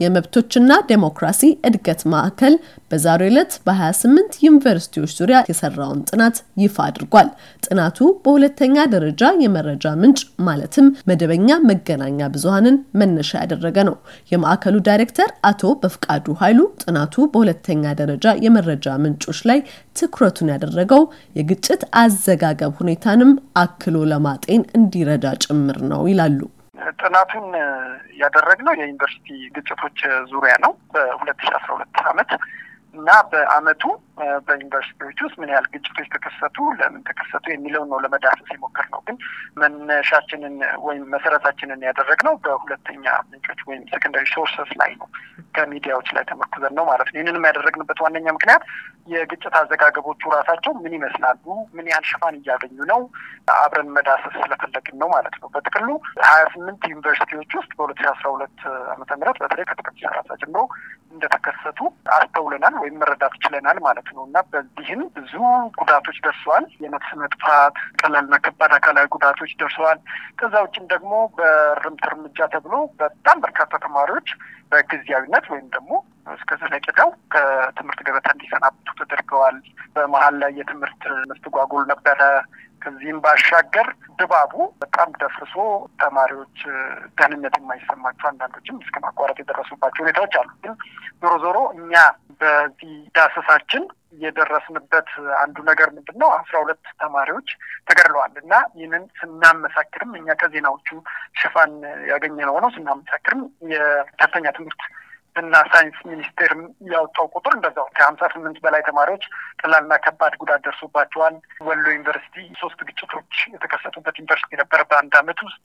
የመብቶችና ዴሞክራሲ እድገት ማዕከል በዛሬው ዕለት በ28 ዩኒቨርሲቲዎች ዙሪያ የሰራውን ጥናት ይፋ አድርጓል። ጥናቱ በሁለተኛ ደረጃ የመረጃ ምንጭ ማለትም መደበኛ መገናኛ ብዙሃንን መነሻ ያደረገ ነው። የማዕከሉ ዳይሬክተር አቶ በፍቃዱ ኃይሉ ጥናቱ በሁለተኛ ደረጃ የመረጃ ምንጮች ላይ ትኩረቱን ያደረገው የግጭት አዘጋገብ ሁኔታንም አክሎ ለማጤን እንዲረዳ ጭምር ነው ይላሉ። ጥናቱን ያደረግነው የዩኒቨርሲቲ ግጭቶች ዙሪያ ነው በሁለት ሺ አስራ ሁለት አመት እና በአመቱ በዩኒቨርሲቲዎች ውስጥ ምን ያህል ግጭቶች ተከሰቱ፣ ለምን ተከሰቱ የሚለውን ነው ለመዳሰስ የሞከርነው። ግን መነሻችንን ወይም መሰረታችንን ያደረግነው በሁለተኛ ምንጮች ወይም secondary sources ላይ ነው፣ ከሚዲያዎች ላይ ተመርኩዘን ነው ማለት ነው። ይህንንም ያደረግንበት ዋነኛ ምክንያት የግጭት አዘጋገቦቹ ራሳቸው ምን ይመስላሉ፣ ምን ያህል ሽፋን እያገኙ ነው፣ አብረን መዳሰስ ስለፈለግን ነው ማለት ነው። በጥቅሉ ሀያ ስምንት ዩኒቨርሲቲዎች ውስጥ በሁለት ሺ አስራ ሁለት ዓመተ ምህረት በተለይ ከጥቅምት ሰላሳ ጀምሮ እንደተከሰቱ አስተውለናል ወይም መረዳት ችለናል ማለት ነው እና በዚህም ብዙ ጉዳቶች ደርሰዋል። የነፍስ መጥፋት፣ ቀላልና ከባድ አካላዊ ጉዳቶች ደርሰዋል። ከዛ ውጭም ደግሞ በእርምት እርምጃ ተብሎ በጣም በርካታ ተማሪዎች በጊዜያዊነት ወይም ደግሞ እስከ ዘለቄታው ከትምህርት ገበታ እንዲሰናብቱ ተደርገዋል። በመሀል ላይ የትምህርት መስተጓጎል ነበረ። ከዚህም ባሻገር ድባቡ በጣም ደፍርሶ ተማሪዎች ደህንነት የማይሰማቸው አንዳንዶችም እስከ ማቋረጥ የደረሱባቸው ሁኔታዎች አሉ። ግን ዞሮ ዞሮ እኛ በዚህ ዳሰሳችን የደረስንበት አንዱ ነገር ምንድን ነው? አስራ ሁለት ተማሪዎች ተገድለዋል እና ይህንን ስናመሳክርም እኛ ከዜናዎቹ ሽፋን ያገኘነው ነው። ስናመሳክርም የከፍተኛ ትምህርት እና ሳይንስ ሚኒስቴር ያወጣው ቁጥር እንደዛው ከሀምሳ ስምንት በላይ ተማሪዎች ቀላልና ከባድ ጉዳት ደርሶባቸዋል። ወሎ ዩኒቨርሲቲ ሶስት ግጭቶች የተከሰቱበት ዩኒቨርሲቲ ነበረ በአንድ አመት ውስጥ።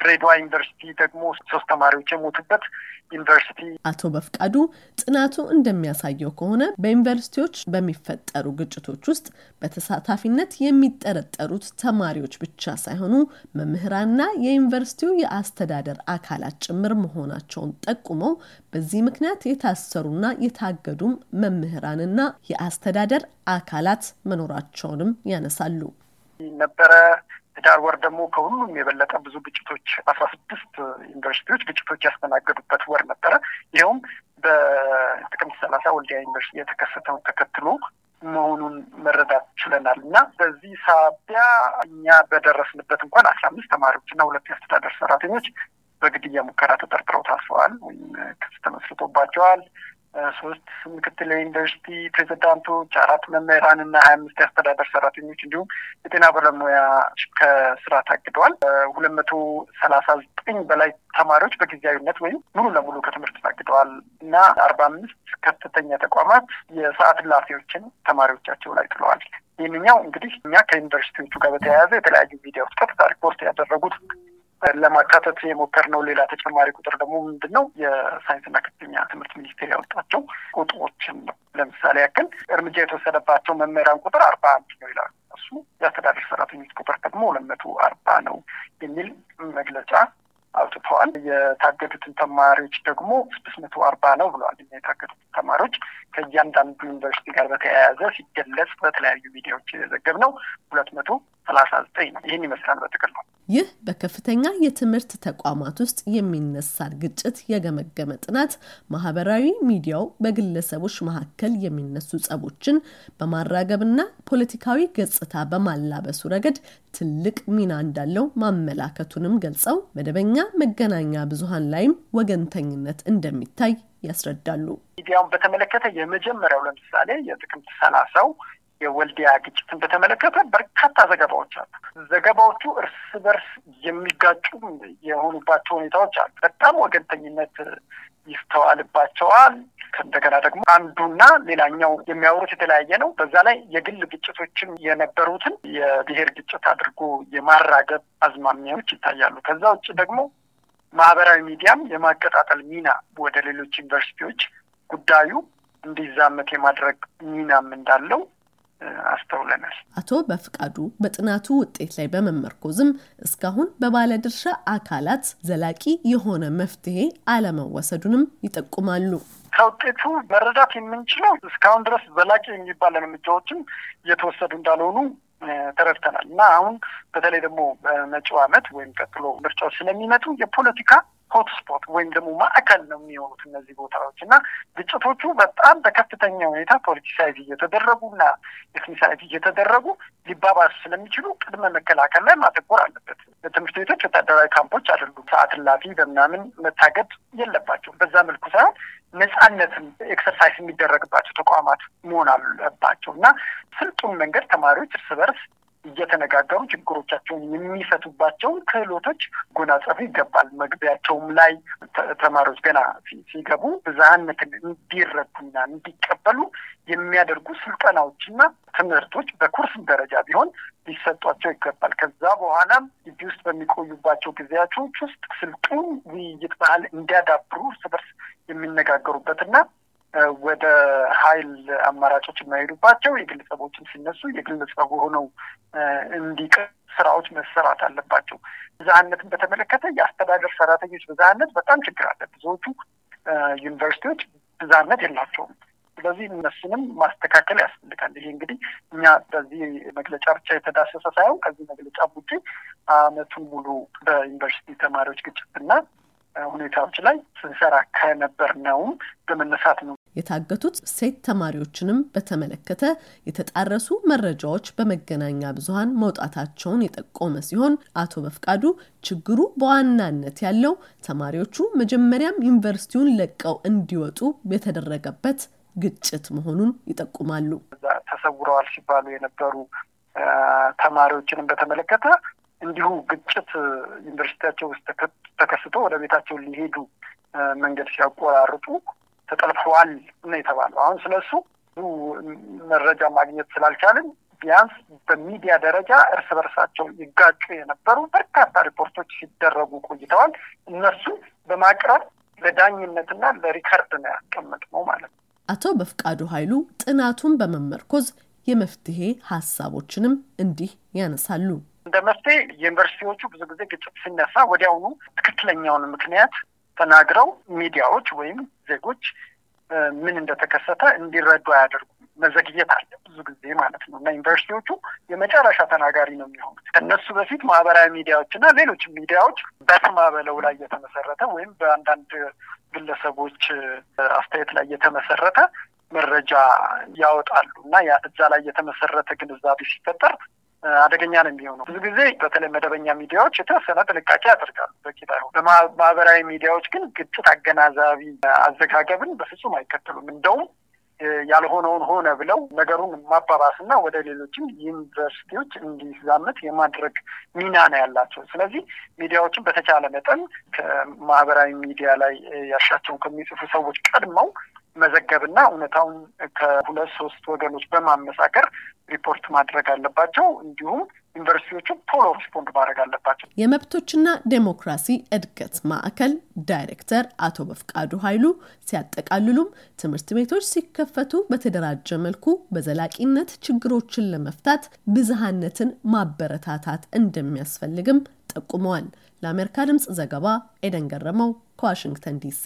ድሬዳዋ ዩኒቨርሲቲ ደግሞ ሶስት ተማሪዎች የሞቱበት ዩኒቨርሲቲ። አቶ በፍቃዱ ጥናቱ እንደሚያሳየው ከሆነ በዩኒቨርሲቲዎች በሚፈጠሩ ግጭቶች ውስጥ በተሳታፊነት የሚጠረጠሩት ተማሪዎች ብቻ ሳይሆኑ መምህራንና የዩኒቨርሲቲው የአስተዳደር አካላት ጭምር መሆናቸውን ጠቁመው በዚህ ምክንያት የታሰሩና የታገዱም መምህራንና የአስተዳደር አካላት መኖራቸውንም ያነሳሉ። ነበረ ህዳር ወር ደግሞ ከሁሉም የበለጠ ብዙ ግጭቶች አስራ ስድስት ዩኒቨርሲቲዎች ግጭቶች ያስተናገዱበት ወር ነበረ። ይኸውም በጥቅምት ሰላሳ ወልዲያ ዩኒቨርሲቲ የተከሰተውን ተከትሎ መሆኑን መረዳት ችለናል እና በዚህ ሳቢያ እኛ በደረስንበት እንኳን አስራ አምስት ተማሪዎች እና ሁለት የአስተዳደር ሰራተኞች በግድያ ሙከራ ተጠርጥረው ታስረዋል ወይም ክስ ተመስርቶባቸዋል። ሶስት ምክትል ዩኒቨርሲቲ ፕሬዚዳንቶች፣ አራት መምህራን እና ሀያ አምስት የአስተዳደር ሰራተኞች እንዲሁም የጤና ባለሙያዎች ከስራ ታግደዋል። ሁለት መቶ ሰላሳ ዘጠኝ በላይ ተማሪዎች በጊዜያዊነት ወይም ሙሉ ለሙሉ ከትምህርት ታግደዋል እና አርባ አምስት ከፍተኛ ተቋማት የሰዓት እላፊዎችን ተማሪዎቻቸው ላይ ጥለዋል። ይህንኛው እንግዲህ እኛ ከዩኒቨርሲቲዎቹ ጋር በተያያዘ የተለያዩ ሚዲያዎች ቀጥታ ሪፖርት ያደረጉት ለማካተት የሞከርነው ሌላ ተጨማሪ ቁጥር ደግሞ ምንድን ነው? የሳይንስና ከፍተኛ ትምህርት ሚኒስቴር ያወጣቸው ቁጥሮችን ነው። ለምሳሌ ያክል እርምጃ የተወሰደባቸው መምህራን ቁጥር አርባ አንድ ነው ይላሉ። እሱ የአስተዳደር ሰራተኞች ቁጥር ደግሞ ሁለት መቶ አርባ ነው የሚል መግለጫ አውጥተዋል። የታገዱትን ተማሪዎች ደግሞ ስድስት መቶ አርባ ነው ብለዋል። የታገዱትን ተማሪዎች ከእያንዳንዱ ዩኒቨርሲቲ ጋር በተያያዘ ሲገለጽ በተለያዩ ሚዲያዎች የዘገብነው ሁለት መቶ ሰላሳ ዘጠኝ ነው። ይህን ይመስላል በጥቅል ነው። በከፍተኛ የትምህርት ተቋማት ውስጥ የሚነሳን ግጭት የገመገመ ጥናት ማህበራዊ ሚዲያው በግለሰቦች መካከል የሚነሱ ጸቦችን በማራገብና ፖለቲካዊ ገጽታ በማላበሱ ረገድ ትልቅ ሚና እንዳለው ማመላከቱንም ገልጸው መደበኛ መገናኛ ብዙሃን ላይም ወገንተኝነት እንደሚታይ ያስረዳሉ። ሚዲያውን በተመለከተ የመጀመሪያው ለምሳሌ የጥቅምት ሰላሳው የወልዲያ ግጭትን በተመለከተ በርካታ ዘገባዎች አሉ። ዘገባዎቹ እርስ በርስ የሚጋጩ የሆኑባቸው ሁኔታዎች አሉ። በጣም ወገንተኝነት ይስተዋልባቸዋል። ከእንደገና ደግሞ አንዱና ሌላኛው የሚያወሩት የተለያየ ነው። በዛ ላይ የግል ግጭቶችም የነበሩትን የብሔር ግጭት አድርጎ የማራገብ አዝማሚያዎች ይታያሉ። ከዛ ውጭ ደግሞ ማህበራዊ ሚዲያም የማቀጣጠል ሚና ወደ ሌሎች ዩኒቨርሲቲዎች ጉዳዩ እንዲዛመት የማድረግ ሚናም እንዳለው አስተውለናል። አቶ በፍቃዱ በጥናቱ ውጤት ላይ በመመርኮዝም እስካሁን በባለድርሻ አካላት ዘላቂ የሆነ መፍትሄ አለመወሰዱንም ይጠቁማሉ። ከውጤቱ መረዳት የምንችለው እስካሁን ድረስ ዘላቂ የሚባል እርምጃዎችም እየተወሰዱ እንዳልሆኑ ተረድተናል እና አሁን በተለይ ደግሞ በመጪው ዓመት ወይም ቀጥሎ ምርጫዎች ስለሚመጡ የፖለቲካ hotspot ወይም ደግሞ ማዕከል ነው የሚሆኑት እነዚህ ቦታዎች እና ግጭቶቹ በጣም በከፍተኛ ሁኔታ politicize እየተደረጉ እና ethnicize እየተደረጉ ሊባባስ ስለሚችሉ ቅድመ መከላከል ላይ ማተኮር አለበት። ትምህርት ቤቶች ወታደራዊ ካምፖች አይደሉም። ሰዓት እላፊ በምናምን መታገድ የለባቸውም። በዛ መልኩ ሳይሆን ነጻነትን exercise የሚደረግባቸው ተቋማት መሆን አለባቸው እና ስልጡን መንገድ ተማሪዎች እርስ በርስ እየተነጋገሩ ችግሮቻቸውን የሚፈቱባቸውን ክህሎቶች ጎናጸፉ ይገባል። መግቢያቸውም ላይ ተማሪዎች ገና ሲገቡ ብዝሃነትን እንዲረዱና እንዲቀበሉ የሚያደርጉ ስልጠናዎችና ትምህርቶች በኩርስ ደረጃ ቢሆን ሊሰጧቸው ይገባል። ከዛ በኋላም ግቢ ውስጥ በሚቆዩባቸው ጊዜያቶች ውስጥ ስልጡን ውይይት ባህል እንዲያዳብሩ እርስ በርስ የሚነጋገሩበትና ወደ ኃይል አማራጮች የማይሄዱባቸው የግል ጸቦችን ሲነሱ የግል ጸቡ ሆነው እንዲቀር ስራዎች መሰራት አለባቸው። ብዝሃነትን በተመለከተ የአስተዳደር ሰራተኞች ብዝሃነት በጣም ችግር አለ። ብዙዎቹ ዩኒቨርሲቲዎች ብዝሃነት የላቸውም። ስለዚህ እነሱንም ማስተካከል ያስፈልጋል። ይሄ እንግዲህ እኛ በዚህ መግለጫ ብቻ የተዳሰሰ ሳይሆን ከዚህ መግለጫ ውጪ አመቱን ሙሉ በዩኒቨርሲቲ ተማሪዎች ግጭትና ሁኔታዎች ላይ ስንሰራ ከነበር ነውም በመነሳት ነው። የታገቱት ሴት ተማሪዎችንም በተመለከተ የተጣረሱ መረጃዎች በመገናኛ ብዙኃን መውጣታቸውን የጠቆመ ሲሆን አቶ በፍቃዱ ችግሩ በዋናነት ያለው ተማሪዎቹ መጀመሪያም ዩኒቨርሲቲውን ለቀው እንዲወጡ የተደረገበት ግጭት መሆኑን ይጠቁማሉ። ተሰውረዋል ሲባሉ የነበሩ ተማሪዎችንም በተመለከተ እንዲሁ ግጭት ዩኒቨርሲቲያቸው ውስጥ ተከስቶ ወደ ቤታቸው ሊሄዱ መንገድ ሲያቆራርጡ ተጠልፈዋል ነው የተባለው። አሁን ስለሱ ብዙ መረጃ ማግኘት ስላልቻልን ቢያንስ በሚዲያ ደረጃ እርስ በርሳቸው ይጋጩ የነበሩ በርካታ ሪፖርቶች ሲደረጉ ቆይተዋል። እነሱ በማቅረብ ለዳኝነትና ለሪከርድ ነው ያስቀመጥነው ማለት ነው። አቶ በፍቃዱ ኃይሉ ጥናቱን በመመርኮዝ የመፍትሄ ሀሳቦችንም እንዲህ ያነሳሉ። እንደ መፍትሄ ዩኒቨርሲቲዎቹ ብዙ ጊዜ ግጭት ሲነሳ ወዲያውኑ ትክክለኛውን ምክንያት ተናግረው ሚዲያዎች ወይም ዜጎች ምን እንደተከሰተ እንዲረዱ አያደርጉም። መዘግየት አለ ብዙ ጊዜ ማለት ነው እና ዩኒቨርሲቲዎቹ የመጨረሻ ተናጋሪ ነው የሚሆኑት። ከእነሱ በፊት ማህበራዊ ሚዲያዎች እና ሌሎች ሚዲያዎች በስማ በለው ላይ የተመሰረተ ወይም በአንዳንድ ግለሰቦች አስተያየት ላይ የተመሰረተ መረጃ ያወጣሉ እና እዛ ላይ የተመሰረተ ግንዛቤ ሲፈጠር አደገኛ ነው የሚሆነው። ብዙ ጊዜ በተለይ መደበኛ ሚዲያዎች የተወሰነ ጥንቃቄ ያደርጋሉ፣ በቂ ባይሆን። በማህበራዊ ሚዲያዎች ግን ግጭት አገናዛቢ አዘጋገብን በፍጹም አይከተሉም። እንደውም ያልሆነውን ሆነ ብለው ነገሩን ማባባስና ወደ ሌሎችም ዩኒቨርሲቲዎች እንዲዛመት የማድረግ ሚና ነው ያላቸው። ስለዚህ ሚዲያዎችን በተቻለ መጠን ከማህበራዊ ሚዲያ ላይ ያሻቸውን ከሚጽፉ ሰዎች ቀድመው መዘገብና እውነታውን ከሁለት ሶስት ወገኖች በማመሳከር ሪፖርት ማድረግ አለባቸው። እንዲሁም ዩኒቨርሲቲዎቹ ቶሎ respond ማድረግ አለባቸው። የመብቶችና ዴሞክራሲ እድገት ማዕከል ዳይሬክተር አቶ በፍቃዱ ኃይሉ ሲያጠቃልሉም ትምህርት ቤቶች ሲከፈቱ በተደራጀ መልኩ በዘላቂነት ችግሮችን ለመፍታት ብዝሃነትን ማበረታታት እንደሚያስፈልግም ጠቁመዋል። ለአሜሪካ ድምፅ ዘገባ ኤደን ገረመው ከዋሽንግተን ዲሲ